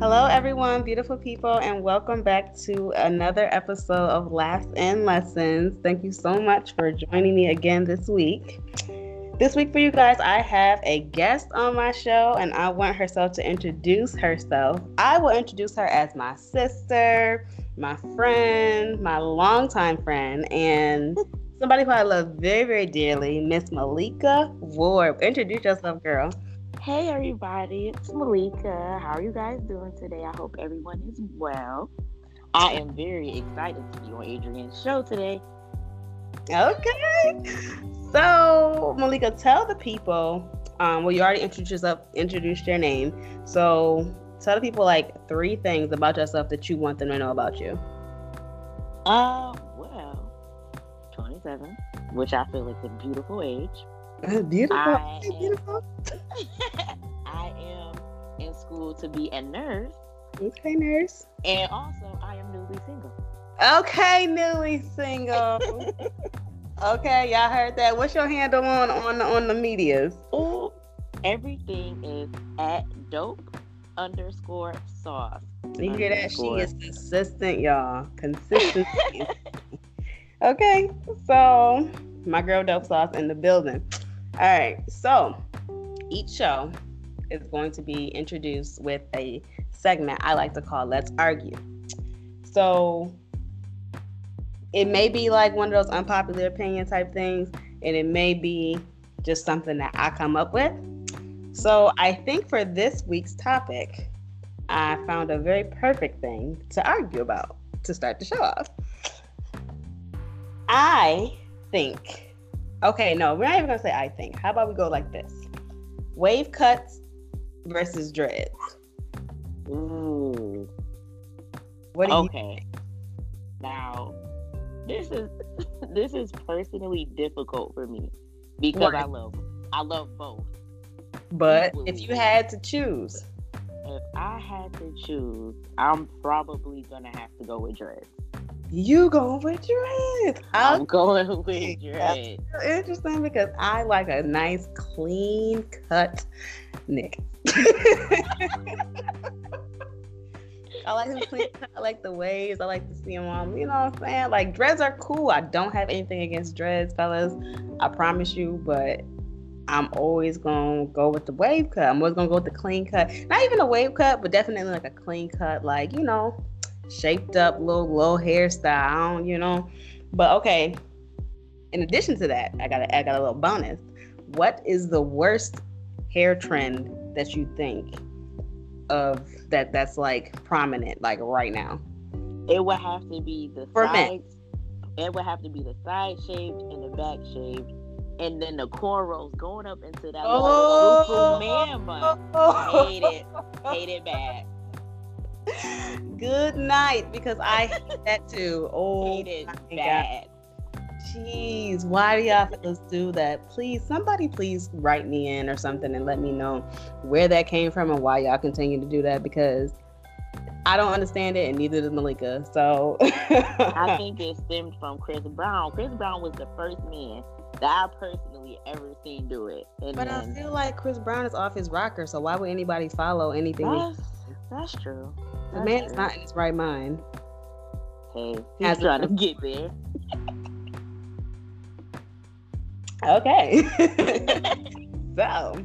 Hello, everyone, beautiful people, and welcome back to another episode of Laughs and Lessons. Thank you so much for joining me again this week. This week, for you guys, I have a guest on my show, and I want herself to introduce herself. I will introduce her as my sister, my friend, my longtime friend, and somebody who I love very, very dearly, Miss Malika Ward. Introduce yourself, girl. Hey everybody, it's Malika. How are you guys doing today? I hope everyone is well. I am very excited to be on Adrian's show today. Okay. So, Malika, tell the people. Um, well, you already introduced yourself, introduced your name. So, tell the people like three things about yourself that you want them to know about you. Uh, well, 27, which I feel like a beautiful age. Beautiful. I Beautiful. I am in school to be a nurse, Okay, nurse. and also I am newly single. Okay, newly single. okay, y'all heard that. What's your handle on on the, on the medias? Ooh, everything is at dope underscore sauce. You hear that? She is consistent, y'all. Consistency. okay, so my girl Dope Sauce in the building. All right, so each show is going to be introduced with a segment I like to call Let's Argue. So it may be like one of those unpopular opinion type things, and it may be just something that I come up with. So I think for this week's topic, I found a very perfect thing to argue about to start the show off. I think, okay, no, we're not even gonna say I think. How about we go like this wave cuts versus dreads? Ooh. What do you Okay. Now, this is this is personally difficult for me because? I love I love both. But if you had to choose, If I had to choose, I'm probably gonna have to go with dreads. you going with dreads. I'm I'm going with dreads. interesting because I like a nice clean cut Nick. I like them clean cut. I like the waves. I like to see them on. You know what I'm saying? Like dreads are cool. I don't have anything against dreads, fellas. I promise you. But I'm always gonna go with the wave cut. I'm always gonna go with the clean cut. Not even a wave cut, but definitely like a clean cut. Like you know, shaped up little little hairstyle. I don't, you know. But okay. In addition to that, I got a, I got a little bonus. What is the worst hair trend that you think of that that's like prominent like right now? It would have to be the For men. sides. It would have to be the side shaved and the back shaved, and then the cornrows going up into that Oh. man bun. Hate it. Hate it bad. Good night, because I hate that too. Oh, Hate it my God. bad. Jeez, why do y'all fellas do that? Please, somebody please write me in or something and let me know where that came from and why y'all continue to do that because I don't understand it and neither does Malika. So I think it stemmed from Chris Brown. Chris Brown was the first man I personally ever seen do it. And But I feel like Chris Brown is off his rocker, so why would anybody follow anything? that's, that's true. The That's man is not in his right mind. Hey, he's As trying to get there. Okay. so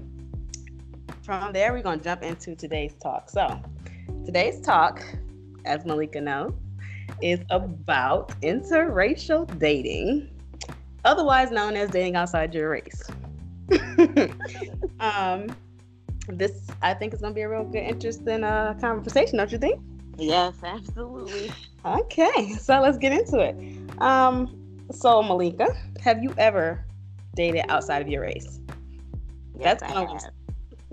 from there, we're gonna jump into today's talk. So today's talk, as Malika knows, is about interracial dating, otherwise known as dating outside your race. um, this I think is gonna be a real good, interesting uh, conversation, don't you think? Yes, absolutely. Okay, so let's get into it. Um, so Malika, have you ever dated outside of your race? Yes, That's I have.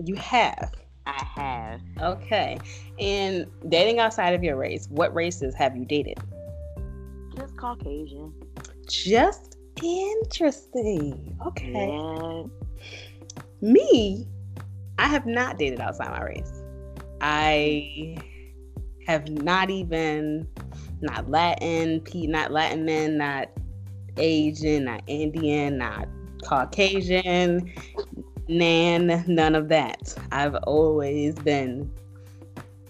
You have. I have. Okay. And dating outside of your race, what races have you dated? Just Caucasian. Just interesting. Okay. Yeah. Me, I have not dated outside my race. I have not even not Latin, not Latin men, not Asian, not Indian, not Caucasian, nan, none of that. I've always been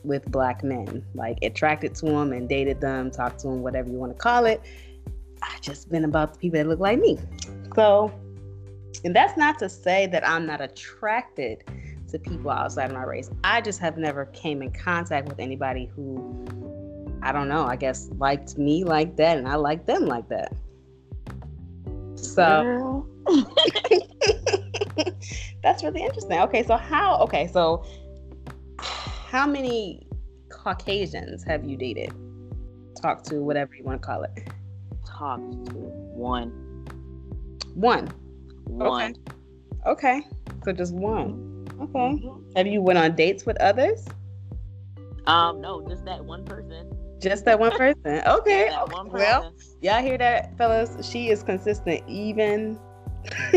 with black men, like attracted to them and dated them, talked to them, whatever you want to call it. I just been about the people that look like me. So, and that's not to say that I'm not attracted to people outside of my race. I just have never came in contact with anybody who I don't know, I guess liked me like that and I liked them like that. So that's really interesting. Okay, so how okay, so how many Caucasians have you dated? Talk to whatever you want to call it. Talked to one. One. One. Okay. okay. So just one. Okay. Mm-hmm. Have you went on dates with others? Um, no, just that one person. Just that one person. Okay. That okay. One person. Well, y'all hear that, fellas? She is consistent, even.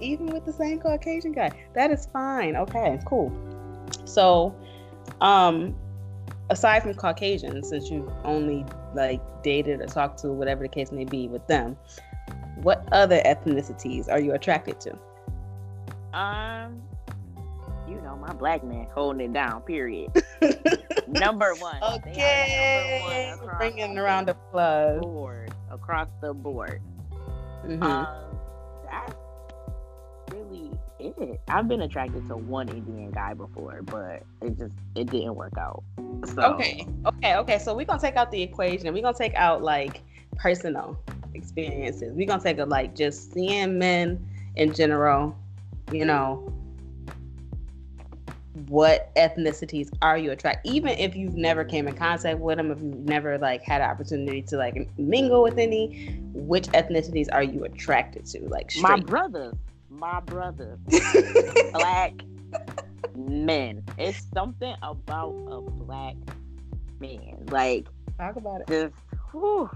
even with the same Caucasian guy. That is fine. Okay, cool. So, um, aside from Caucasians, since you've only like dated or talked to whatever the case may be with them, what other ethnicities are you attracted to? Um, you know, my black man holding it down. Period. number one. Okay, number one bringing around the applause. Board across the board. Mm-hmm. Um, that's really it. I've been attracted to one Indian guy before, but it just it didn't work out. So. Okay, okay, okay. So we're gonna take out the equation. We're gonna take out like personal experiences. We're gonna take a like just seeing men in general. You know, what ethnicities are you attracted even if you've never came in contact with them if you've never like had an opportunity to like mingle with any which ethnicities are you attracted to like straight? my brother my brother black men it's something about a black man like talk about it just whew,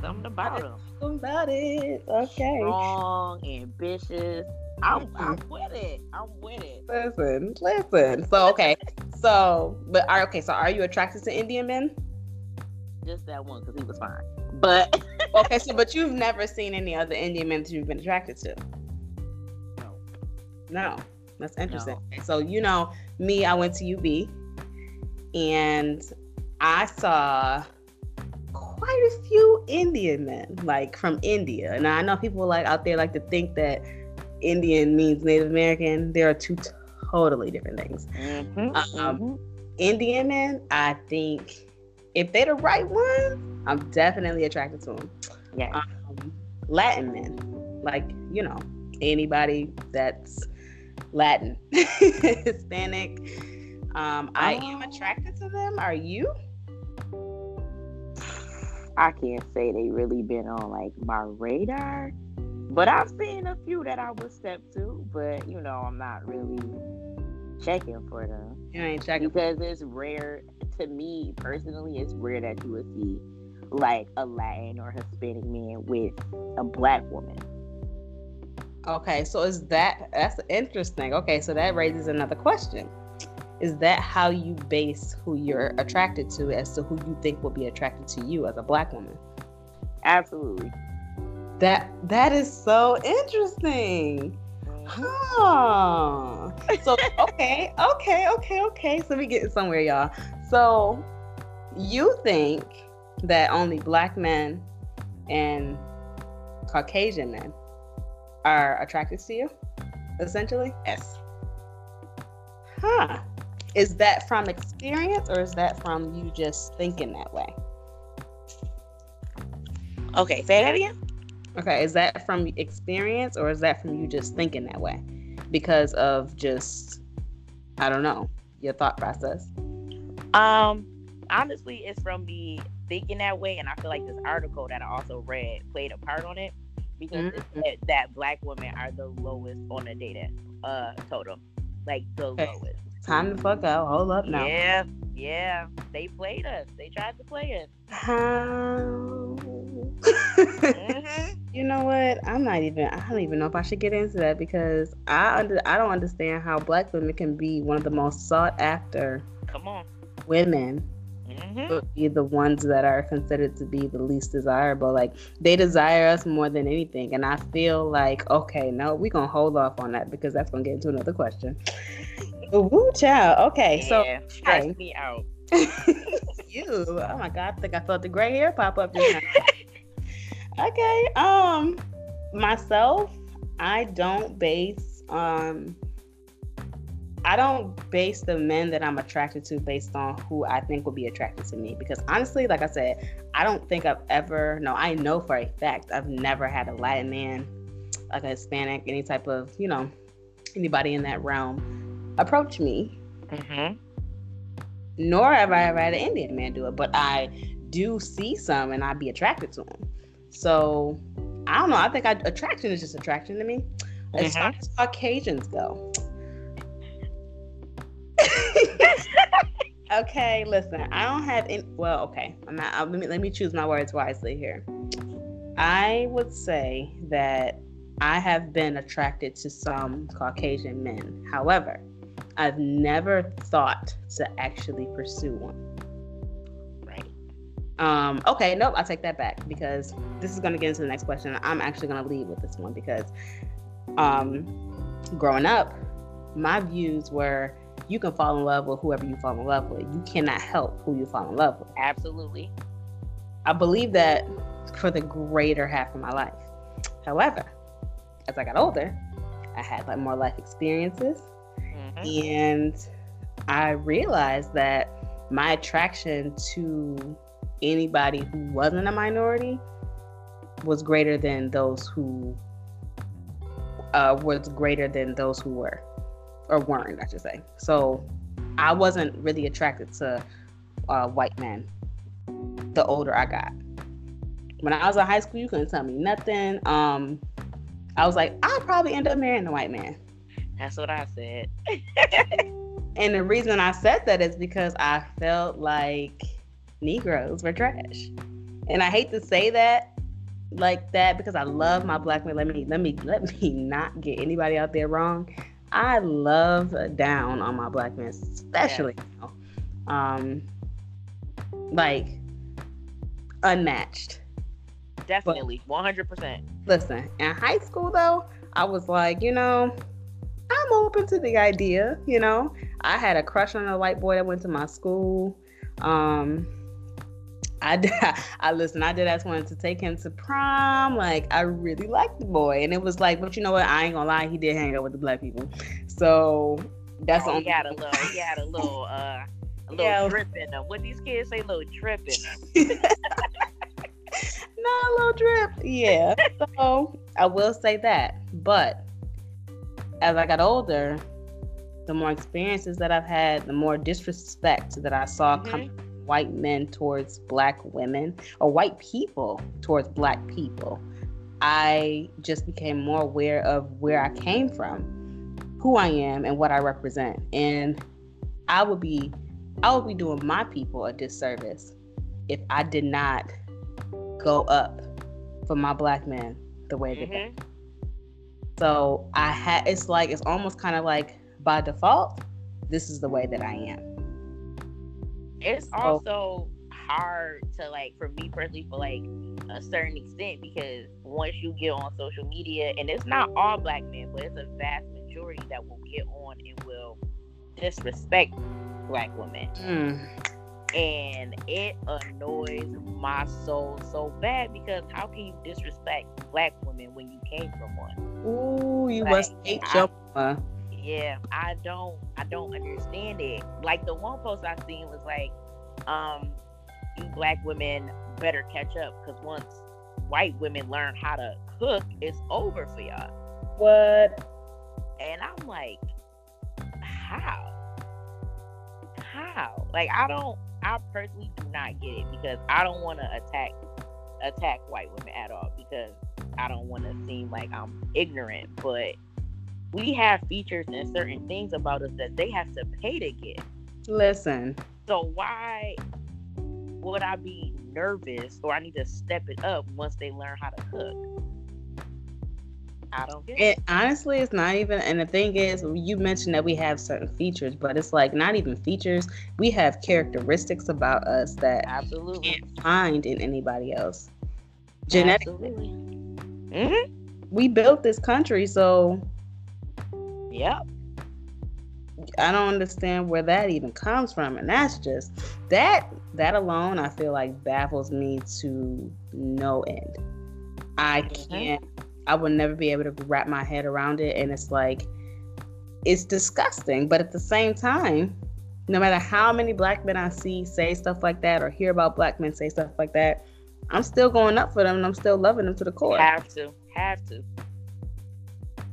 something about him something about it okay strong ambitious I'm, I'm mm-hmm. with it. I'm with it. Listen, listen. So okay, so but are okay. So are you attracted to Indian men? Just that one because he was fine. But okay, so but you've never seen any other Indian men that you've been attracted to? No. That's interesting. No. So you know me, I went to UB, and I saw quite a few Indian men, like from India. Now I know people like out there like to think that Indian means Native American. There are two totally different things. Mm-hmm, um, mm-hmm. Indian men, I think, if they're the right one, I'm definitely attracted to them. Yeah. Um, Latin men, like you know, anybody that's Latin, Hispanic. Um. I am oh. attracted to them. Are you? I can't say they really been on like my radar. But I've seen a few that I would step to, but you know, I'm not really checking for them. You ain't checking because it's rare to me personally. It's rare that you would see like a Latin or Hispanic man with a black woman. Okay, so is that that's interesting. Okay, so that raises another question. Is that how you base who you're attracted to as to who you think will be attracted to you as a black woman? Absolutely. That that is so interesting. Huh. So okay, okay, okay, okay. So we getting somewhere, y'all. So you think that only black men and Caucasian men are attracted to you, essentially? Yes. Huh. Is that from experience or is that from you just thinking that way? Okay, say that again. Okay, is that from experience or is that from you just thinking that way? Because of just I don't know, your thought process. Um honestly it's from me thinking that way and I feel like this article that I also read played a part on it because mm-hmm. that black women are the lowest on the data uh total. Like the okay. lowest. Time to fuck out. Hold up now. Yeah, yeah. They played us. They tried to play us. How? mm-hmm. You know what? I'm not even. I don't even know if I should get into that because I under. I don't understand how black women can be one of the most sought after. Come on. Women. Mm-hmm. Be the ones that are considered to be the least desirable. Like they desire us more than anything, and I feel like okay, no, we're gonna hold off on that because that's gonna get into another question. Woo child. Okay, Yeah, so stress okay. me out. you. Oh my god, I think I felt the gray hair pop up just now. okay. Um myself, I don't base um I don't base the men that I'm attracted to based on who I think would be attracted to me. Because honestly, like I said, I don't think I've ever no, I know for a fact I've never had a Latin man, like a Hispanic, any type of, you know, anybody in that realm approach me Mm-hmm. nor have I ever had an Indian man do it, but I do see some and I'd be attracted to them. So I don't know. I think I, attraction is just attraction to me. As far as Caucasians go. okay, listen. I don't have any. Well, okay. I'm not. uh, Let me let me choose my words wisely here. I would say that I have been attracted to some Caucasian men. However, I've never thought to actually pursue one. Right. Um, okay, nope, I take that back because this is gonna get into the next question. I'm actually gonna lead with this one because um growing up, my views were you can fall in love with whoever you fall in love with. You cannot help who you fall in love with. Absolutely. I believe that for the greater half of my life. However, as I got older, I had like more life experiences Mhm. and I realized that my attraction to anybody who wasn't a minority was greater than those who uh, was greater than those who were or weren't, I should say. So I wasn't really attracted to uh, white men the older I got. When I was in high school, you couldn't tell me nothing. Um, I was like, I'll probably end up marrying a white man. That's what I said. And the reason I said that is because I felt like Negroes were trash. And I hate to say that like that because I love my black men. Let me let me let me not get anybody out there wrong. I love down on my black men, especially now. Um like unmatched. Definitely. One hundred percent. Listen, in high school though, I was like, you know, I'm open to the idea, you know. I had a crush on a white boy that went to my school. Um I did, I listen, I did ask wanted to take him to prom. Like I really liked the boy. And it was like, but you know what? I ain't gonna lie, he did hang out with the black people. So that's the Oh, only he had a little he had a little uh a little Yeah. trip in him. What these kids say little trip in them. not a little drip. Yeah. so I will say that. But as I got older, the more experiences that I've had, the more disrespect that I saw Mhm. come from white men towards black women or white people towards black people. I just became more aware of where I came from, who I am, and what I represent. And I would be I would be doing my people a disservice if I did not go up for my black men the way that they mm-hmm. so I had it's like it's almost kind of like by default, this is the way that I am. It's also hard to like for me personally for like a certain extent because once you get on social media and it's not all black men, but it's a vast majority that will get on and will disrespect black women. Mm. and it annoys my soul so bad because how can you disrespect black women when you came from one? Ooh, you Like, must hate mama. Yeah, I don't I don't understand it. Like the one post I seen was like, um, you black women better catch up because once white women learn how to cook, it's over for y'all. What? And I'm like, how? How? Like I don't I personally do not get it because I don't want to attack attack white women at all because I don't want to seem like I'm ignorant, but we have features and certain things about us that they have to pay to get. Listen, So why would I be nervous or I need to step it up once they learn how to cook? I don't get it. it honestly it's not even and the thing is you mentioned that we have certain features, but it's like not even features. We have characteristics about us that Absolutely. can't find in anybody else. Genetic Absolutely. hmm we built this country, so Yep. I don't understand where that even comes from. And that's just that that alone I feel like baffles me to no end. I can't I would never be able to wrap my head around it. And it's like it's disgusting. But at the same time, no matter how many black men I see say stuff like that or hear about black men say stuff like that, I'm still going up for them and I'm still loving them to the core. Have to. Have to.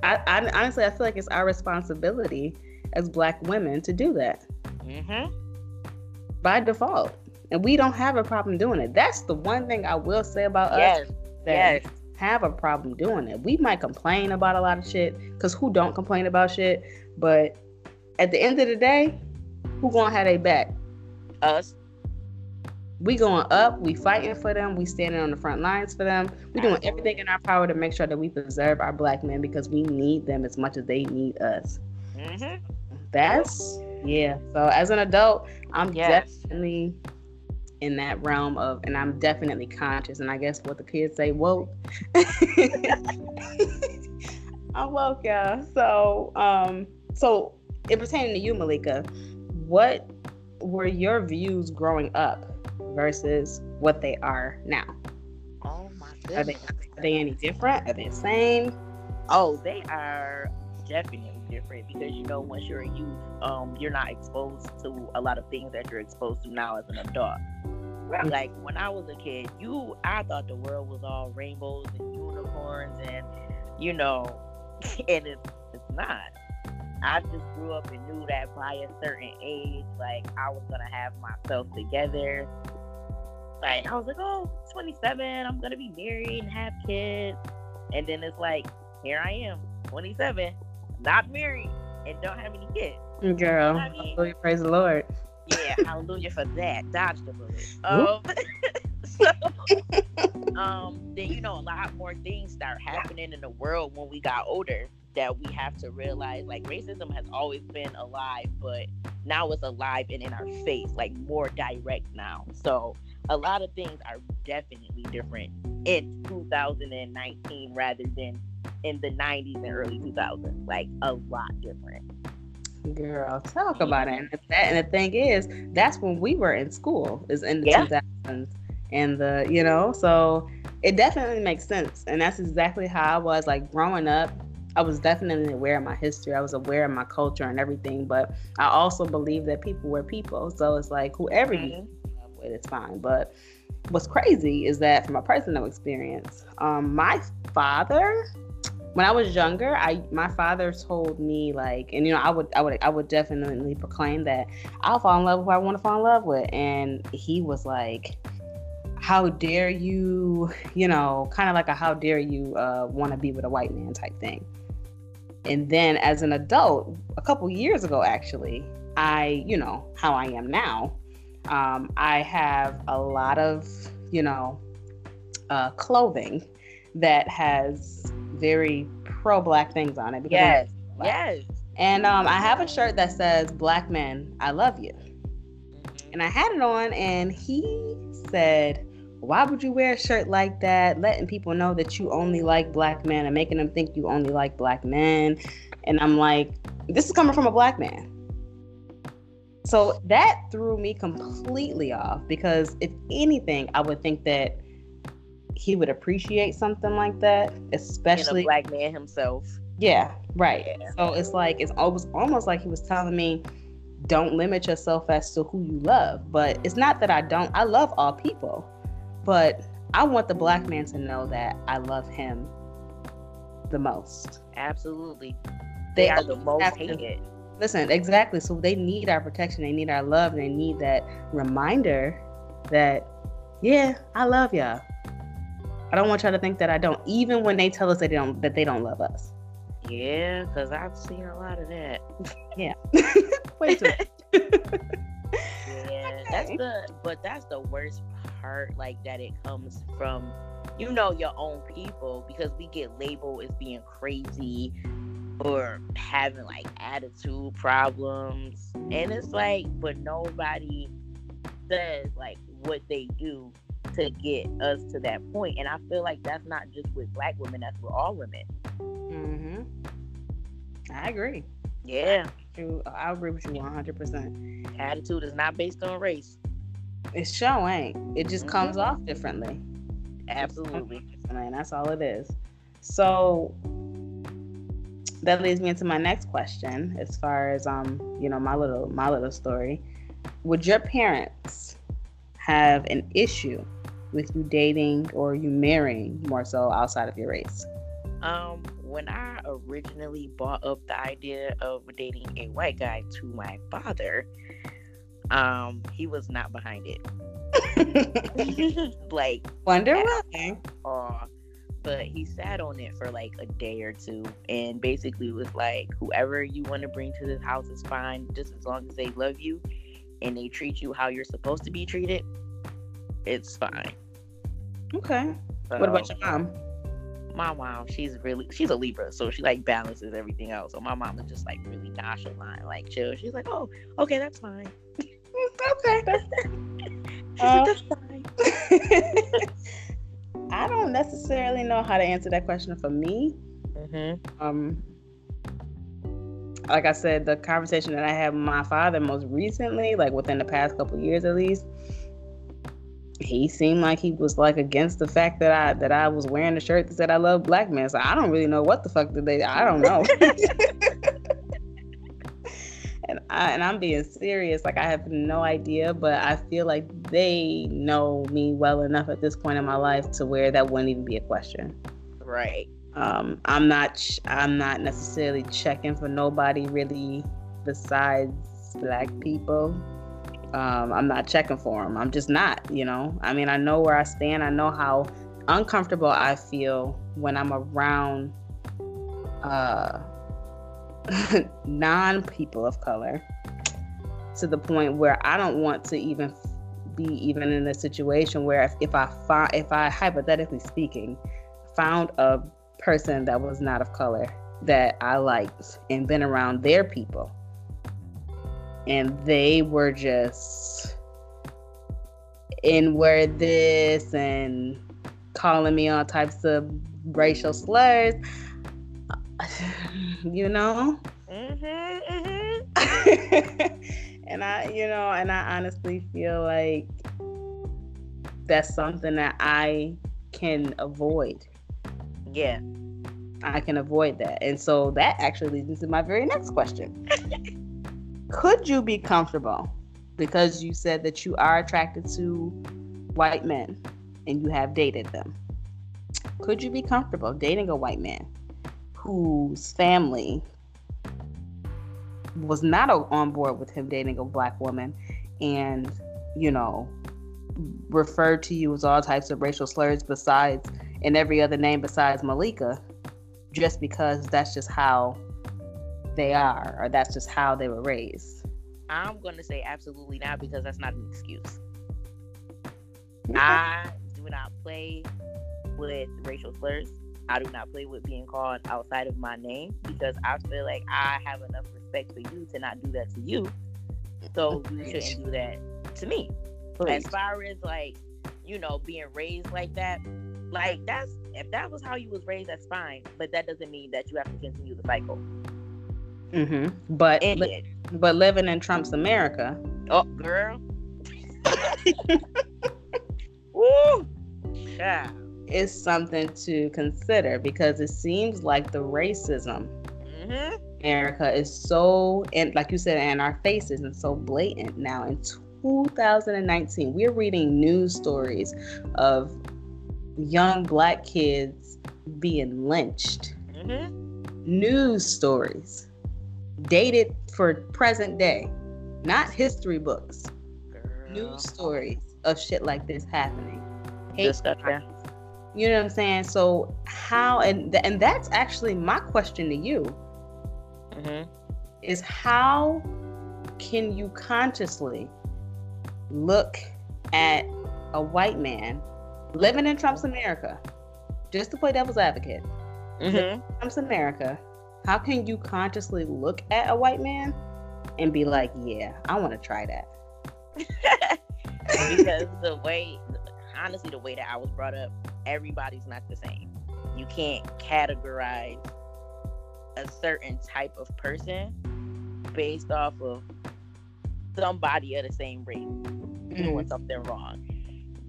I, I honestly I feel like it's our responsibility as black women to do that. Mm-hmm. By default. And we don't have a problem doing it. That's the one thing I will say about yes. us. That yes. have a problem doing it. We might complain about a lot of shit, because who don't complain about shit? But at the end of the day, who gonna have a back? Us. We going up, we fighting for them, we standing on the front lines for them. We doing everything in our power to make sure that we preserve our black men because we need them as much as they need us. Mm-hmm. That's yeah. So as an adult, I'm yes. definitely in that realm of, and I'm definitely conscious. And I guess what the kids say, woke. I'm woke, y'all. So, um, so it pertaining to you, Malika, what were your views growing up versus what they are now? Oh my goodness. Are they, are they any different? Are they the same? Oh, they are definitely different because you know once you're a youth, um, you're not exposed to a lot of things that you're exposed to now as an adult. Right. Like when I was a kid, you I thought the world was all rainbows and unicorns and you know, and it's it's not. I just grew up and knew that by a certain age, like I was gonna have myself together. Like I was like, oh, 27, I'm gonna be married and have kids. And then it's like, here I am, 27, not married and don't have any kids. Girl, I mean? hallelujah, praise the Lord. Yeah, hallelujah for that. Dodge the bullet. Um, so, um, then you know a lot more things start happening in the world when we got older that we have to realize like racism has always been alive, but now it's alive and in our face, like more direct now. So a lot of things are definitely different in 2019 rather than in the 90s and early 2000s. Like a lot different. Girl, talk about it. And the, and the thing is, that's when we were in school, is in the yeah. 2000s. And the, you know, so it definitely makes sense. And that's exactly how I was like growing up. I was definitely aware of my history. I was aware of my culture and everything. But I also believe that people were people. So it's like whoever mm-hmm. you with, it's fine. But what's crazy is that from a personal experience, um, my father when I was younger, I my father told me like, and you know, I would I would I would definitely proclaim that I'll fall in love with who I want to fall in love with, and he was like, "How dare you?" You know, kind of like a "How dare you uh, want to be with a white man" type thing. And then as an adult, a couple years ago, actually, I you know how I am now. Um, I have a lot of you know uh, clothing that has very pro black things on it. Yes. Yes. And um, I have a shirt that says "Black men, I love you," and I had it on, and he said, "Why would you wear a shirt like that, letting people know that you only like black men and making them think you only like black men?" And I'm like, "This is coming from a black man." So that threw me completely off because if anything, I would think that he would appreciate something like that, especially a black man himself. Yeah, right. Yeah. So it's like it's almost almost like he was telling me, don't limit yourself as to who you love. But it's not that I don't. I love all people, but I want the black man to know that I love him the most. Absolutely. They, they are the most hated. Listen, exactly. So they need our protection. They need our love. They need that reminder that, yeah, I love y'all. I don't want y'all to think that I don't, even when they tell us that they don't that they don't love us. Yeah, because I've seen a lot of that. Yeah. Wait yeah, that's the but that's the worst part, like that it comes from you know your own people because we get labeled as being crazy or having like attitude problems. And it's like, but nobody says like what they do to get us to that point. And I feel like that's not just with black women, that's with all women. Mm-hmm. I agree. Yeah. You, I agree with you 100%. Attitude is not based on race. It sure ain't. It just Mhm. comes off differently. Absolutely. And that's all it is. So that leads me into my next question as far as um, you know, my little my little story. Would your parents have an issue with you dating or you marrying more so outside of your race? Um, when I originally brought up the idea of dating a white guy to my father, um, he was not behind it. like, Wonder why. but he sat on it for like a day or two and basically was like, whoever you want to bring to this house is fine, just as long as they love you and they treat you how you're supposed to be treated, it's fine. Okay. What about your mom? My mom, she's really she's a Libra, so she like balances everything out. So my mom is just like really nonchalant, like chill. She's like, oh, okay, that's fine. Okay. That's, She's Uh, that's fine. I don't necessarily know how to answer that question for me. Mm-hmm. Um, like I said, the conversation that I had with my father most recently, like within the past couple years at least, he seemed like he was like against the fact that I that I was wearing a shirt that said I love black men. So I don't really know what the fuck did they. I don't know. and I and I'm being serious. Like I have no idea, but I feel like they know me well enough at this point in my life to where that wouldn't even be a question. Right. Um, I'm not. I'm not necessarily checking for nobody really besides black people. Um, I'm not checking for them. I'm just not. You know. I mean, I know where I stand. I know how uncomfortable I feel when I'm around uh, non people of color to the point where I don't want to even be even in a situation where if, if I find if I hypothetically speaking found a person that was not of color that I liked and been around their people and they were just in where this and calling me all types of racial slurs you know Mm-hmm. Mm-hmm. and I, you know, and I honestly feel like that's something that I can avoid. Yeah. I can avoid that. And so that actually leads into my very next question. Could you be comfortable because you said that you are attracted to white men and you have dated them? Could you be comfortable dating a white man whose family was not on board with him dating a black woman and, you know, referred to you as all types of racial slurs besides and every other name besides Malika just because that's just how they are or that's just how they were raised. I'm gonna say absolutely not because that's not an excuse. Mm-hmm. I do not play with racial slurs. I do not play with being called outside of my name because I feel like I have enough respect for you to not do that to you. So you shouldn't do that to me. As far as like, you know, being raised like that, like that's if that was how you was raised, that's fine. But that doesn't mean that you have to continue the cycle. Hmm But li- but living in Trump's America, oh, girl. Woo! Yeah. is something to consider because it seems like the racism hmm America is so and like you said in our faces and so blatant now. In 2019 we're reading news stories of young black kids being lynched. Hmm news stories dated for present day not history books news stories of shit like this happening. Hate Disgusting. crimes. you know what i'm saying? So how and th- and that's actually my question to you. Hmm is how can you consciously look at a white man living in Trump's America, just to play devil's advocate, hmm Trump's America, how can you consciously look at a white man and be like, yeah, I want to try that? because the way, honestly, the way that I was brought up, everybody's not the same. You can't categorize a certain type of person based off of somebody of the same race mm-hmm. doing something wrong.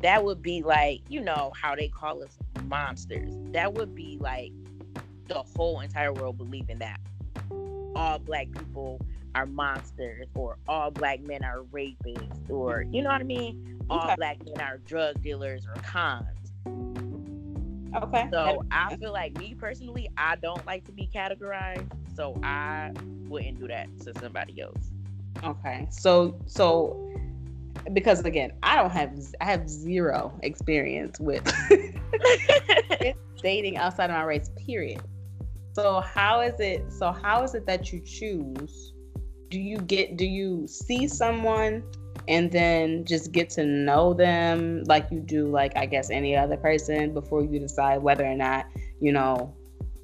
That would be like, you know, how they call us monsters. That would be like the whole entire world believing that all black people are monsters or all black men are rapists or you know what I mean? All okay. black men are drug dealers or cons. Okay. So I feel like me personally, I don't like to be categorized. So I wouldn't do that to somebody else. Okay. So so because again, I don't have I have zero experience with dating outside of my race, period. So how is it so how is it that you choose? Do you get do you see someone and then just get to know them like you do like I guess any other person before you decide whether or not, you know,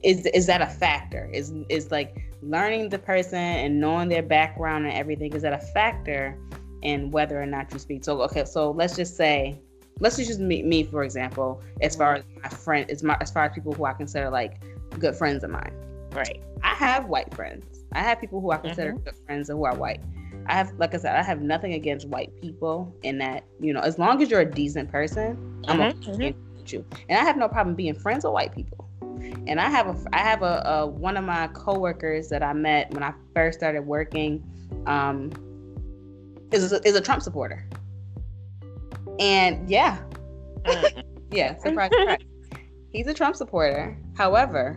is is that a factor? Is is like learning the person and knowing their background and everything is that a factor in whether or not you speak? So okay, so let's just say let's just use me, me for example, as far as my friend as my as far as people who I consider like good friends of mine. Right. I have white friends. I have people who I consider mm-hmm. good friends and who are white. I have, like I said, I have nothing against white people in that, you know, as long as you're a decent person, mm-hmm. I'm okay mm-hmm. with you. And I have no problem being friends with white people. And I have a, I have a, a one of my coworkers that I met when I first started working, um, is a, is a Trump supporter. And yeah, mm. yeah, surprise, surprise. He's a Trump supporter. However,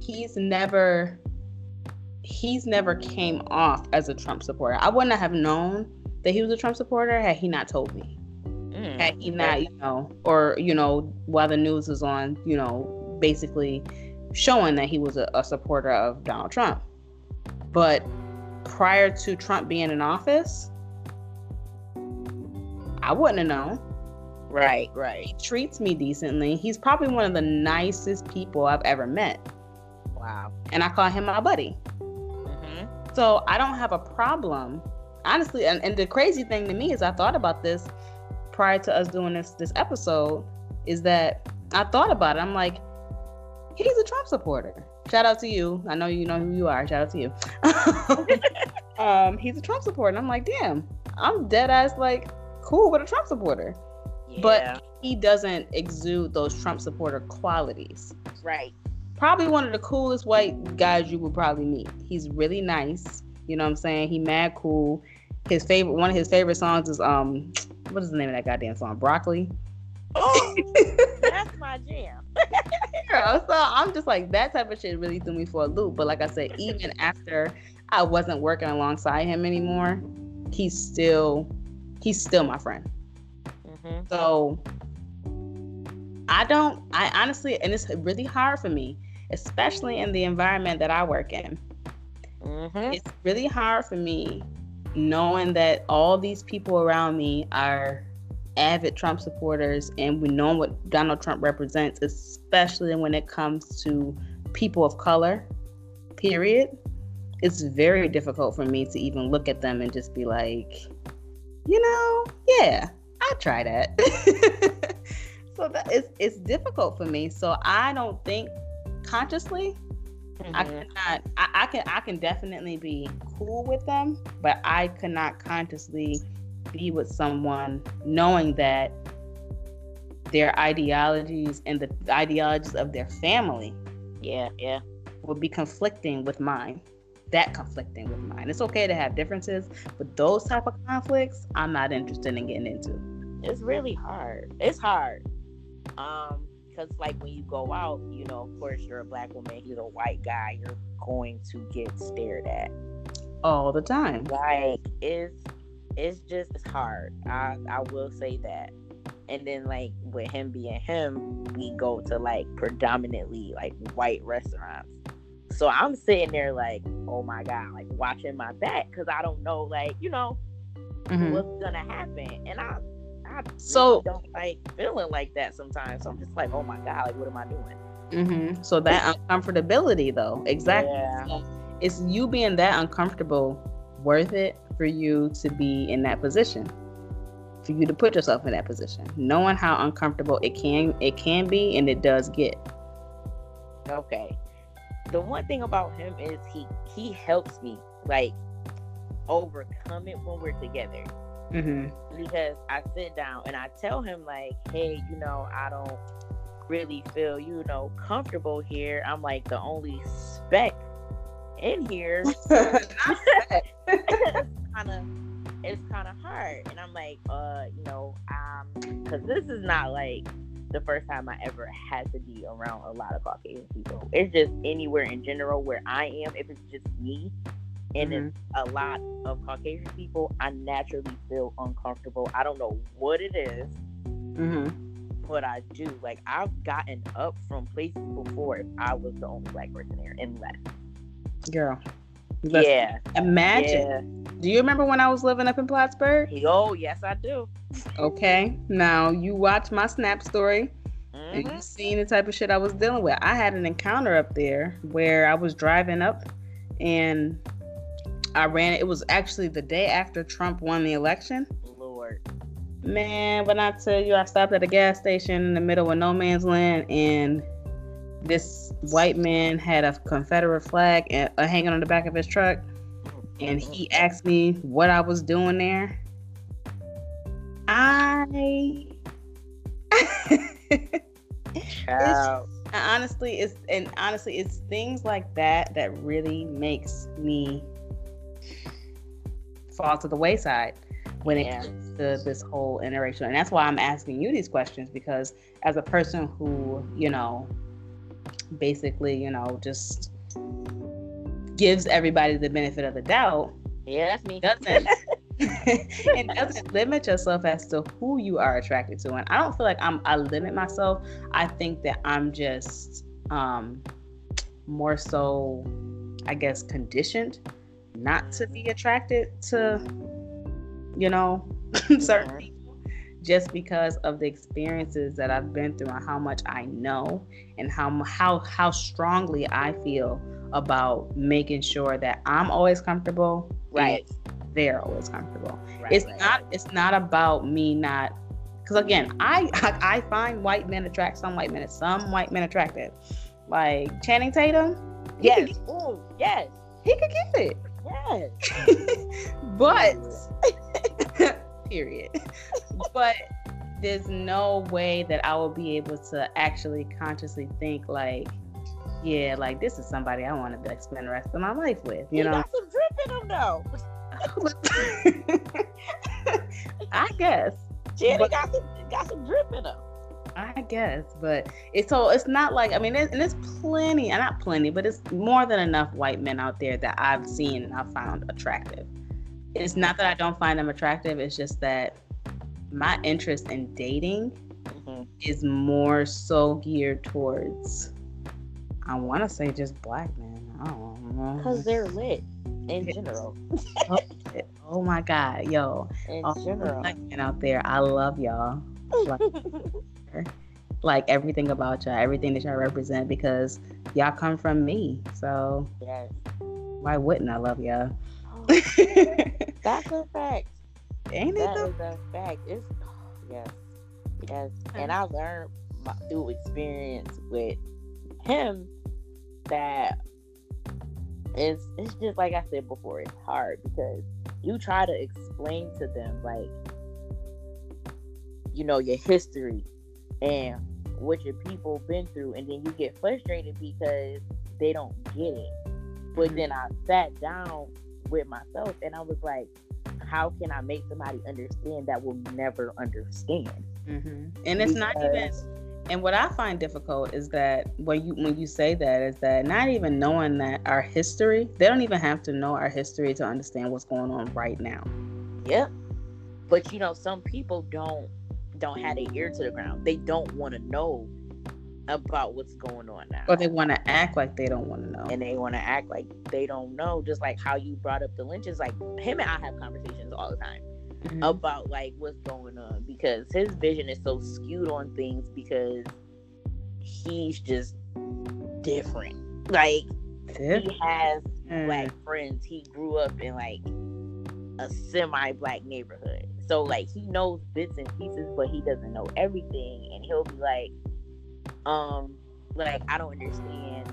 he's never he's never came off as a Trump supporter. I wouldn't have known that he was a Trump supporter had he not told me. Mm, had he not, you know, or you know, while the news was on, you know, basically showing that he was a, a supporter of Donald Trump. But prior to Trump being in office, I wouldn't have known. Right, right. He treats me decently. He's probably one of the nicest people I've ever met. Wow. And I call him my buddy. Mm-hmm. So I don't have a problem. Honestly, and, and the crazy thing to me is I thought about this prior to us doing this this episode, is that I thought about it. I'm like, he's a Trump supporter. Shout out to you. I know you know who you are. Shout out to you. um, he's a Trump supporter. And I'm like, damn, I'm dead ass like cool with a Trump supporter. Yeah. But he doesn't exude those Trump supporter qualities. Right probably one of the coolest white guys you would probably meet. He's really nice. You know what I'm saying? He mad cool. His favorite one of his favorite songs is um what is the name of that goddamn song? Broccoli. Oh, that's my jam. so I'm just like that type of shit really threw me for a loop. But like I said, even after I wasn't working alongside him anymore, he's still he's still my friend. Mm-hmm. So I don't I honestly and it's really hard for me especially in the environment that I work in. Mm-hmm. It's really hard for me knowing that all these people around me are avid Trump supporters and we know what Donald Trump represents, especially when it comes to people of color, period. It's very difficult for me to even look at them and just be like, you know, yeah, I'll try that. so that is it's difficult for me. So I don't think consciously. Mm-hmm. I cannot. I, I can. I can definitely be cool with them, but I cannot consciously be with someone knowing that their ideologies and the ideologies of their family, yeah, yeah, will be conflicting with mine. That conflicting with mine. It's okay to have differences, but those type of conflicts, I'm not interested in getting into. It's really hard. It's hard. Um, because like when you go out you know of course you're a black woman he's a white guy you're going to get stared at all the time like it's it's just it's hard i i will say that and then like with him being him we go to like predominantly like white restaurants so i'm sitting there like oh my god like watching my back because i don't know like you know mm-hmm. what's gonna happen and i I so don't like feeling like that sometimes. So I'm just like, oh my god, like what am I doing? Mm-hmm. So that uncomfortability, though, exactly. Yeah. So is you being that uncomfortable worth it for you to be in that position? For you to put yourself in that position, knowing how uncomfortable it can it can be, and it does get. Okay. The one thing about him is he he helps me like overcome it when we're together. Mm-hmm. Because I sit down and I tell him like, hey, you know, I don't really feel, you know, comfortable here. I'm like the only speck in here. it's kind of it's kind of hard, and I'm like, uh, you know, um, because this is not like the first time I ever had to be around a lot of Caucasian people. It's just anywhere in general where I am. If it's just me, and mm-hmm. it's a lot of Caucasian people, I naturally feel uncomfortable. I don't know what it is, mm-hmm. but I do. Like I've gotten up from places before if I was the only black person there and left. Girl. yeah. Imagine. Yeah. Do you remember when I was living up in Plattsburgh? Oh, yes, I do. Okay. Now you watch my Snap story. Mm-hmm. And you've seen the type of shit I was dealing with. I had an encounter up there where I was driving up and I ran it was actually the day after Trump won the election. Lord. Man, when I tell you I stopped at a gas station in the middle of no man's land and this white man had a Confederate flag and, uh, hanging on the back of his truck, and he asked me what I was doing there. I. honestly, it's and honestly, it's things like that that really makes me fall to the wayside when it comes to this whole interaction, and that's why I'm asking you these questions because as a person who you know basically, you know, just gives everybody the benefit of the doubt. Yeah, that's me. Doesn't it doesn't limit yourself as to who you are attracted to. And I don't feel like I'm I limit myself. I think that I'm just um more so I guess conditioned not to be attracted to you know certain uh-huh. people just because of the experiences that I've been through and how much I know and how how how strongly I feel about making sure that I'm always comfortable. Right. They're always comfortable. Right, it's right, not it's not about me not because again, I, I I find white men attract some white men, some white men attractive. Like Channing Tatum. Yes. Oh, yes. He could get it. Yes. but period. but there's no way that I will be able to actually consciously think like, yeah, like this is somebody I want to spend the rest of my life with. You he know, got some drip in him though. I guess. Jenny got some got some drip in him. I guess, but it's so it's not like I mean, it, and there's plenty, and not plenty, but it's more than enough white men out there that I've seen and I've found attractive it's not that I don't find them attractive. It's just that my interest in dating mm-hmm. is more so geared towards. I want to say just black men. I don't know. Because they're lit in general. oh, oh, my god, yo! In all general, black men out there, I love y'all. Like, like everything about y'all, everything that y'all represent, because y'all come from me. So yes. why wouldn't I love y'all? That's a fact. Ain't that it? That is a fact. It's yes, yes. And I learned my, through experience with him that it's it's just like I said before. It's hard because you try to explain to them like you know your history and what your people been through, and then you get frustrated because they don't get it. But mm-hmm. then I sat down with myself and I was like, how can I make somebody understand that will never understand? Mm-hmm. And it's because... not even. And what I find difficult is that when you when you say that is that not even knowing that our history, they don't even have to know our history to understand what's going on right now. Yep. But you know, some people don't don't have their ear to the ground. They don't want to know about what's going on now. Or they want to act like they don't want to know. And they want to act like they don't know. Just like how you brought up the lynches. Like him and I have conversations all the time mm-hmm. about like what's going on because his vision is so skewed on things because he's just different. Like he has mm. black friends. He grew up in like a semi-black neighborhood. So like he knows bits and pieces, but he doesn't know everything. And he'll be like, um like i don't understand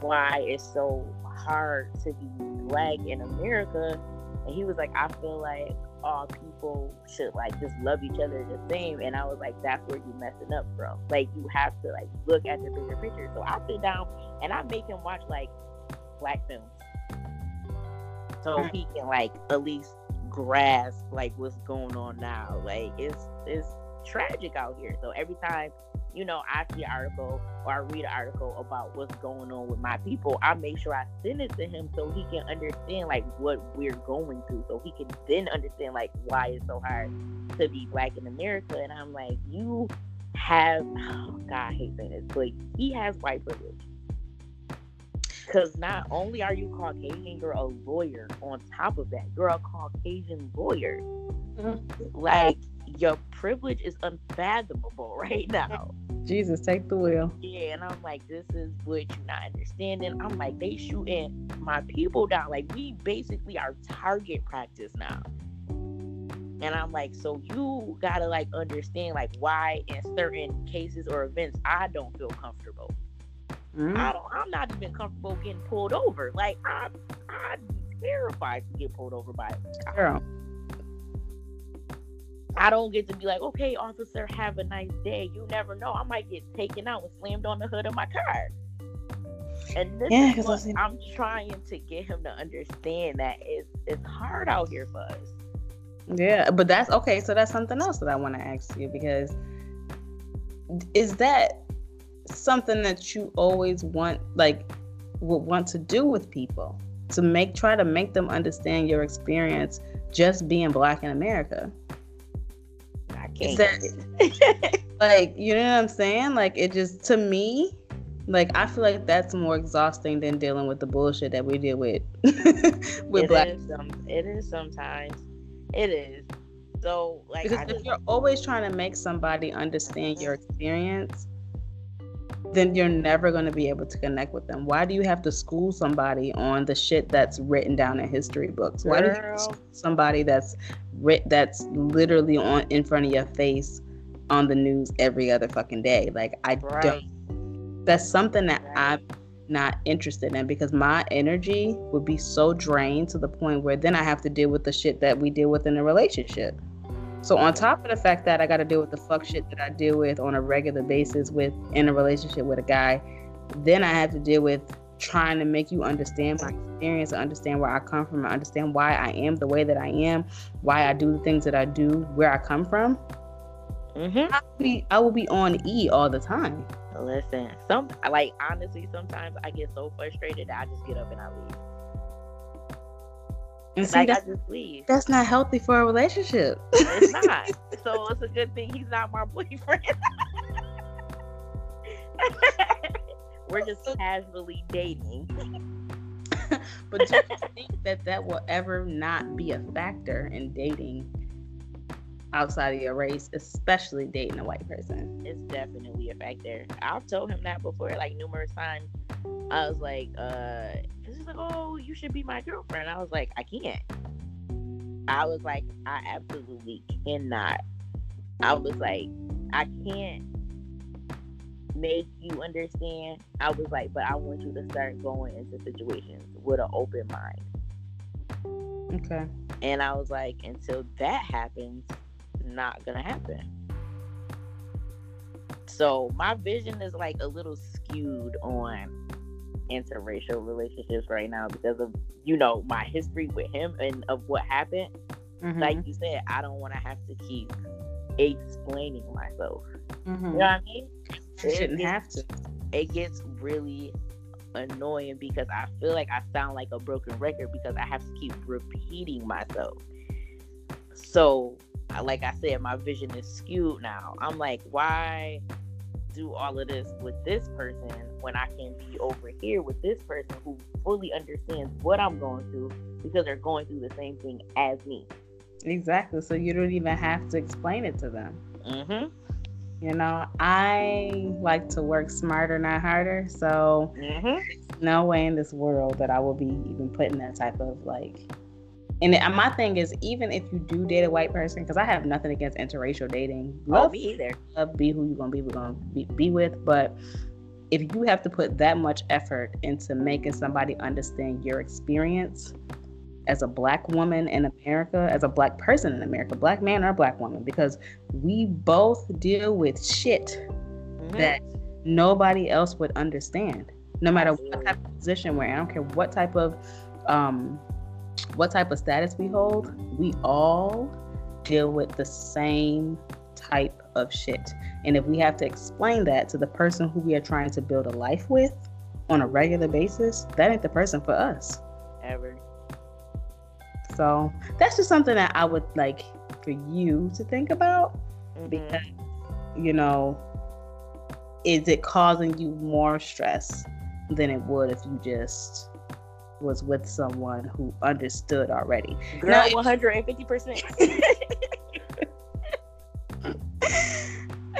why it's so hard to be black in america And he was like, I feel like all people should like just love each other the same. And I was like, that's where you're messing up from. Like you have to like look at the bigger picture. So I sit down and I make him watch like black films. So mm-hmm. he can like at least grasp like what's going on now. Like it's it's tragic out here. So every time you know, I see an article or I read an article about what's going on with my people, I make sure I send it to him so he can understand like what we're going through. So he can then understand like why it's so hard to be black in America. And I'm like, you have oh God, I hate saying this, but he has white privilege. Because not only are you Caucasian, you're a lawyer on top of that. You're a Caucasian lawyer. Mm-hmm. Like your privilege is unfathomable right now. Jesus, take the wheel. Yeah, and I'm like, this is what you're not understanding. I'm like, they shooting my people down. Like, we basically are target practice now. And I'm like, so you gotta like understand like why in certain cases or events I don't feel comfortable. Mm-hmm. I don't. I'm not even comfortable getting pulled over. Like I'm, I'm terrified to get pulled over by a Girl. I don't get to be like, okay, officer, have a nice day. You never know. I might get taken out and slammed on the hood of my car. And this yeah, is what I'm trying to get him to understand that it's it's hard out here for us. Yeah, but that's okay. So that's something else that I want to ask you because is that something that you always want, like, would want to do with people to make try to make them understand your experience just being black in America? I can't. That, like, you know what I'm saying? Like, it just, to me, like, I feel like that's more exhausting than dealing with the bullshit that we deal with with it black. Is some, it is sometimes. It is. So, like, because if you're always trying to make somebody understand your experience, then you're never going to be able to connect with them. Why do you have to school somebody on the shit that's written down in history books? Why do you somebody that's writ that's literally on in front of your face on the news every other fucking day? Like I right. don't. That's something that right. I'm not interested in because my energy would be so drained to the point where then I have to deal with the shit that we deal with in a relationship. So on top of the fact that I got to deal with the fuck shit that I deal with on a regular basis with in a relationship with a guy, then I have to deal with trying to make you understand my experience, understand where I come from, understand why I am the way that I am, why I do the things that I do, where I come from. Mm-hmm. I, will be, I will be on E all the time. Listen, some like honestly, sometimes I get so frustrated that I just get up and I leave. And see, like I just leave. That's not healthy for a relationship. It's not. so it's a good thing he's not my boyfriend. We're just casually dating. but do you think that that will ever not be a factor in dating outside of your race, especially dating a white person? It's definitely a factor. I've told him that before, like numerous times. I was like, uh, She's like, "Oh, you should be my girlfriend." I was like, "I can't." I was like, "I absolutely cannot." I was like, "I can't make you understand." I was like, "But I want you to start going into situations with an open mind." Okay. And I was like, "Until that happens, not gonna happen." So my vision is like a little skewed on interracial relationships right now because of you know my history with him and of what happened. Mm-hmm. Like you said, I don't want to have to keep explaining myself. Mm-hmm. You know what I mean? You shouldn't gets, have to. It gets really annoying because I feel like I sound like a broken record because I have to keep repeating myself. So, like I said, my vision is skewed now. I'm like, why do all of this with this person when I can be over here with this person who fully understands what I'm going through because they're going through the same thing as me. Exactly. So you don't even have to explain it to them. Mm-hmm. You know, I like to work smarter, not harder. So, mm-hmm. no way in this world that I will be even putting that type of like and my thing is, even if you do date a white person, because I have nothing against interracial dating. Love, oh, me either. Love be who you're gonna be, we're gonna be, be with. But if you have to put that much effort into making somebody understand your experience, as a black woman in America, as a black person in America, black man or black woman, because we both deal with shit mm-hmm. that nobody else would understand. No matter Absolutely. what type of position we're in, I don't care what type of um, what type of status we hold, we all deal with the same type of shit. And if we have to explain that to the person who we are trying to build a life with on a regular basis, that ain't the person for us. Ever. So that's just something that I would like for you to think about mm-hmm. because, you know, is it causing you more stress than it would if you just was with someone who understood already? Girl, one hundred and fifty percent.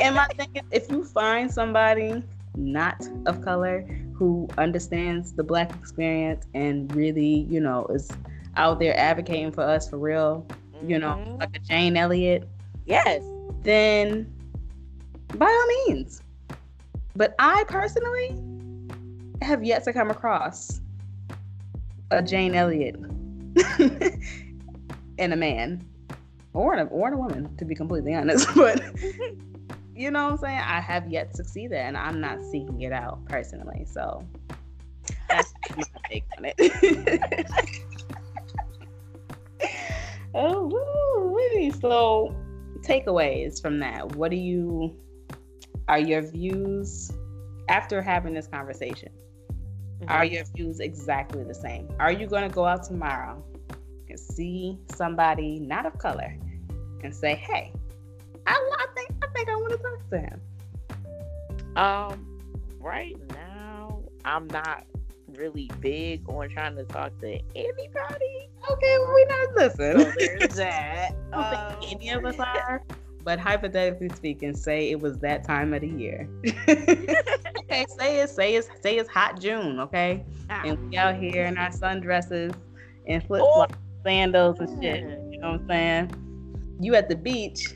And my thing is, if you find somebody not of color who understands the black experience and really, you know, is out there advocating for us for real, mm-hmm. you know, mm-hmm. like a Jane Elliott. Yes. Then by all means. But I personally have yet to come across a Jane Elliott and a man. Or a, or a woman, to be completely honest. But you know what I'm saying? I have yet to see that and I'm not seeking it out personally. So that's my take on it. oh, woo, so takeaways from that. What do you are your views after having this conversation? Mm-hmm. Are your views exactly the same? Are you going to go out tomorrow and see somebody not of color and say, "Hey, I, I think I think I want to talk to him. Um, right now I'm not really big on trying to talk to anybody. Okay, well, we not listen. So there's that. I don't um, think any of us are. But hypothetically speaking, say it was that time of the year. okay, say it, say it's say it's hot June, okay? Ah. And we out here in our sundresses and flip flops, oh. sandals and shit. You know what I'm saying? You at the beach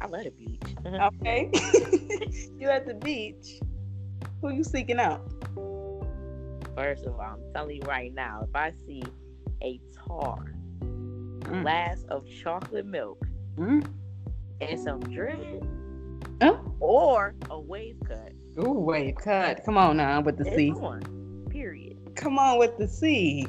I love the beach. okay. you at the beach. Who you seeking out? First of all, I'm telling you right now, if I see a tar mm. glass of chocolate milk mm. And some dread oh. or a wave cut. Ooh, wave cut. Come on now with the it's C. On, period. Come on with the C.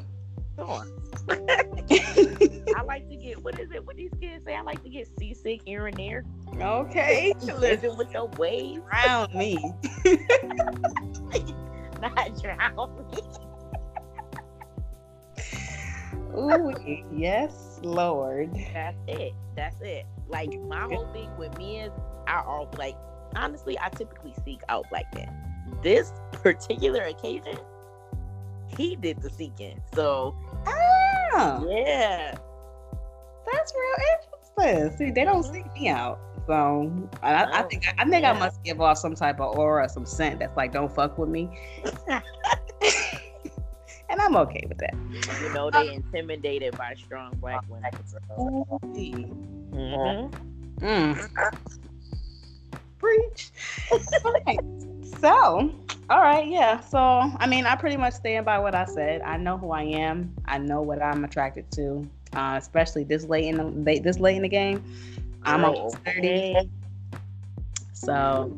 Come on. I like to get what is it? What these kids say? I like to get seasick here and there. Okay, living with your waves. Drown me. Not drown me. Ooh, yes, Lord. That's it. That's it. Like my whole thing with me is I all like honestly, I typically seek out like that. This particular occasion, he did the seeking. So ah, yeah. That's real interesting. See, they don't seek me out. So I, I think I think yeah. I must give off some type of aura, some scent that's like, don't fuck with me. and I'm okay with that. You know, they intimidated by strong black women. Mm-hmm. Mm. Preach. okay. So, all right, yeah. So, I mean, I pretty much stand by what I said. I know who I am. I know what I'm attracted to, uh, especially this late in the this late in the game. I'm almost 30. So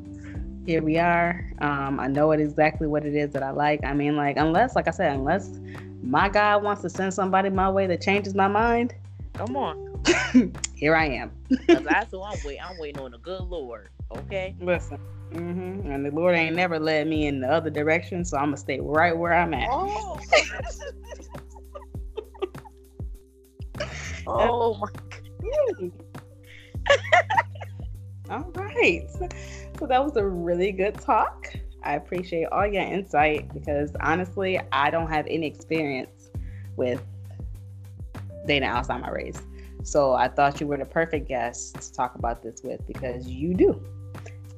here we are. Um, I know it exactly what it is that I like. I mean, like, unless, like I said, unless my God wants to send somebody my way that changes my mind. Come on. here I am. that's what I'm waiting. I'm waiting on the good Lord. Okay. Listen. Mm-hmm. And the Lord ain't never led me in the other direction, so I'm gonna stay right where I'm at. Oh, oh my God. all right. So that was a really good talk. I appreciate all your insight because honestly, I don't have any experience with dating outside my race. So I thought you were the perfect guest to talk about this with because you do.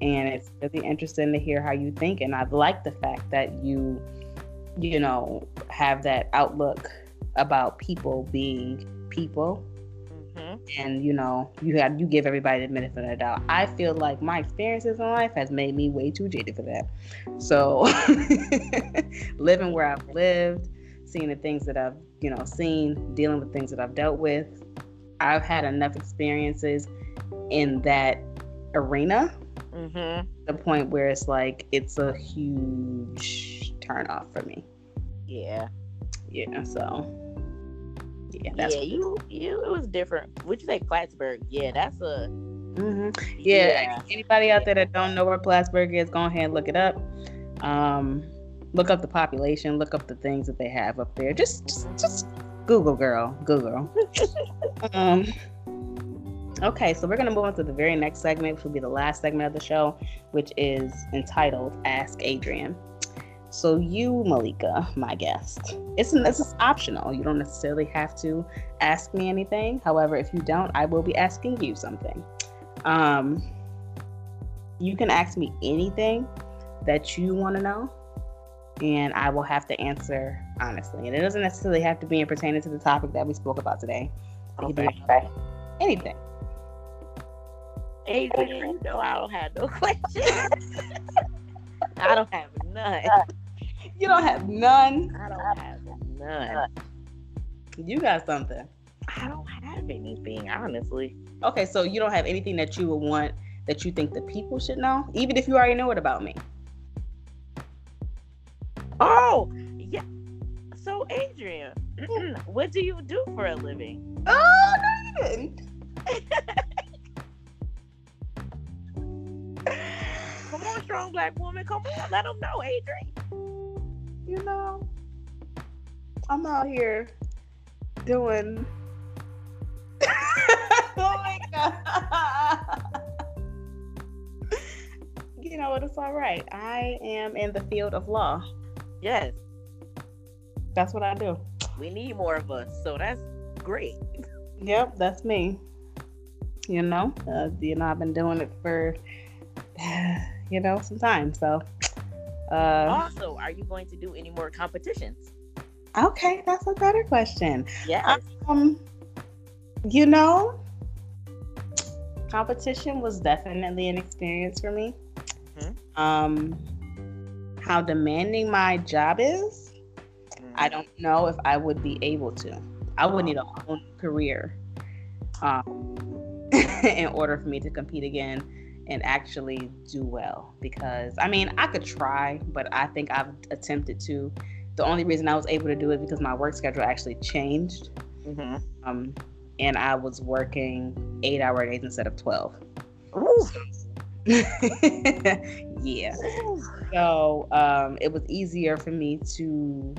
And it's really interesting to hear how you think. And I like the fact that you, you know, have that outlook about people being people. And you know, you have you give everybody the benefit of the doubt. I feel like my experiences in life has made me way too jaded for that. So living where I've lived, seeing the things that I've, you know, seen, dealing with things that I've dealt with, I've had enough experiences in that arena. Mm-hmm. The point where it's like it's a huge turn off for me. Yeah. Yeah. So. Yeah. That's yeah. You. You. It was different. Would you say Plattsburgh? Yeah. That's a. hmm Yeah. Anybody out there that don't know where Plattsburgh is, go ahead and look it up. Um, look up the population. Look up the things that they have up there. Just, just, just Google, girl. Google. um. Okay, so we're going to move on to the very next segment, which will be the last segment of the show, which is entitled Ask Adrian. So, you, Malika, my guest, it's, this is optional. You don't necessarily have to ask me anything. However, if you don't, I will be asking you something. Um, you can ask me anything that you want to know, and I will have to answer honestly. And it doesn't necessarily have to be in pertaining to the topic that we spoke about today. Okay. Anything. Adrian, you know I don't have no questions. I don't have none. You don't have none. I don't have none. You got something. I don't have anything, honestly. Okay, so you don't have anything that you would want that you think the people should know, even if you already know it about me. Oh, yeah. So, Adrian, what do you do for a living? Oh, no, you didn't. Come on, strong black woman. Come on, let them know, Adrian. You know, I'm out here doing. oh my god. you know what? It's all right. I am in the field of law. Yes, That's what I do. we need more of us, so that's great. Yep, that's me. You know, uh, you know, I've been doing it for, you know, some time. So, uh, Also, are you going to do any more competitions? okay, that's a better question. Yeah. Um, you know, competition was definitely an experience for me. Mhm. Um, how demanding my job is, I don't know if I would be able to. I would need a whole career um, in order for me to compete again and actually do well. Because I mean, I could try, but I think I've attempted to. The only reason I was able to do it because my work schedule actually changed, Mhm. um, and I was working eight-hour days instead of twelve. Ooh. yeah. So um, it was easier for me to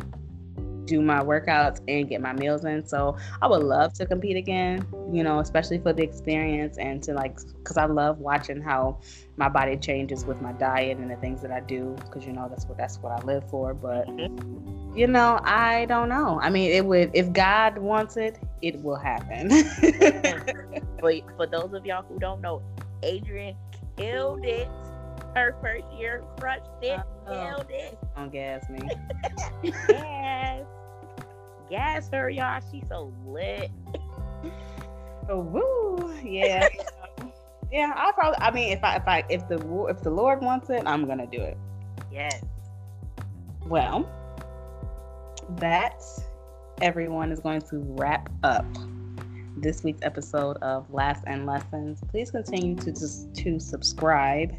do my workouts and get my meals in. So I would love to compete again, you know, especially for the experience and to like, because I love watching how my body changes with my diet and the things that I do, because you know that's what that's what I live for. But mm-hmm. you know, I don't know. I mean, it would if God wants it, it will happen. But for those of y'all who don't know, Adrian killed it. Her first year, crushed it, Uh-oh. killed it. don't gas me. Yes. Gas her, y'all. She's so lit. Oh, woo, yeah. Yeah, I'll probably. I mean, if I, if I, if the if the Lord wants it, I'm gonna do it. Yes. Well, that everyone is going to wrap up this week's episode of Laughs and Lessons. Please continue to just to subscribe,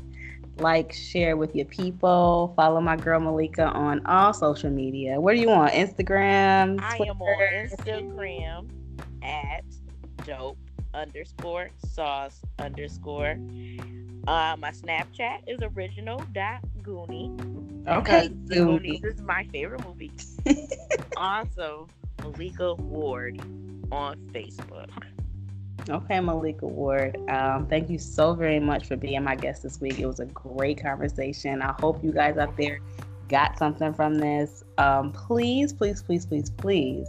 like, share with your people. Follow my girl Malika on all social media. Where do you want? Instagram. I am on Instagram at dope underscore sauce underscore. Uh, my Snapchat is original dot Goonie. Okay. The Goonies is my favorite movie. also, Malika Ward on Facebook. Okay, Malika Ward. Um, thank you so very much for being my guest this week. It was a great conversation. I hope you guys out there got something from this. Um, please, please, please, please, please,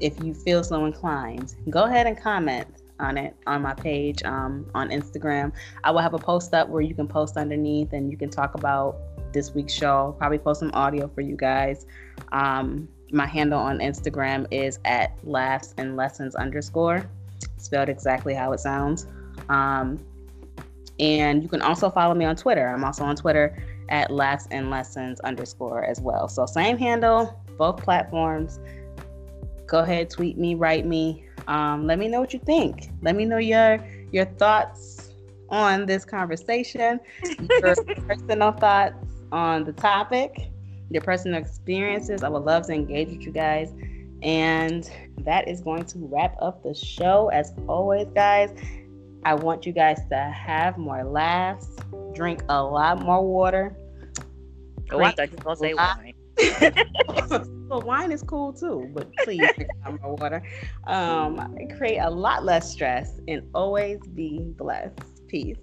if you feel so inclined, go ahead and comment on it on my page um, on Instagram. I will have a post up where you can post underneath and you can talk about this week's show. Probably post some audio for you guys. Um, my handle on Instagram is at laughs and lessons underscore spelled exactly how it sounds. Um, and you can also follow me on Twitter. I'm also on Twitter at laughs and lessons underscore as well. So same handle, both platforms. go ahead, tweet me, write me. Um, let me know what you think. Let me know your your thoughts on this conversation, your personal thoughts on the topic, your personal experiences. I would love to engage with you guys. And that is going to wrap up the show. As always, guys, I want you guys to have more laughs, drink a lot more water. Thought you were say wine. well, wine is cool too, but please drink more water. Um, create a lot less stress and always be blessed. Peace.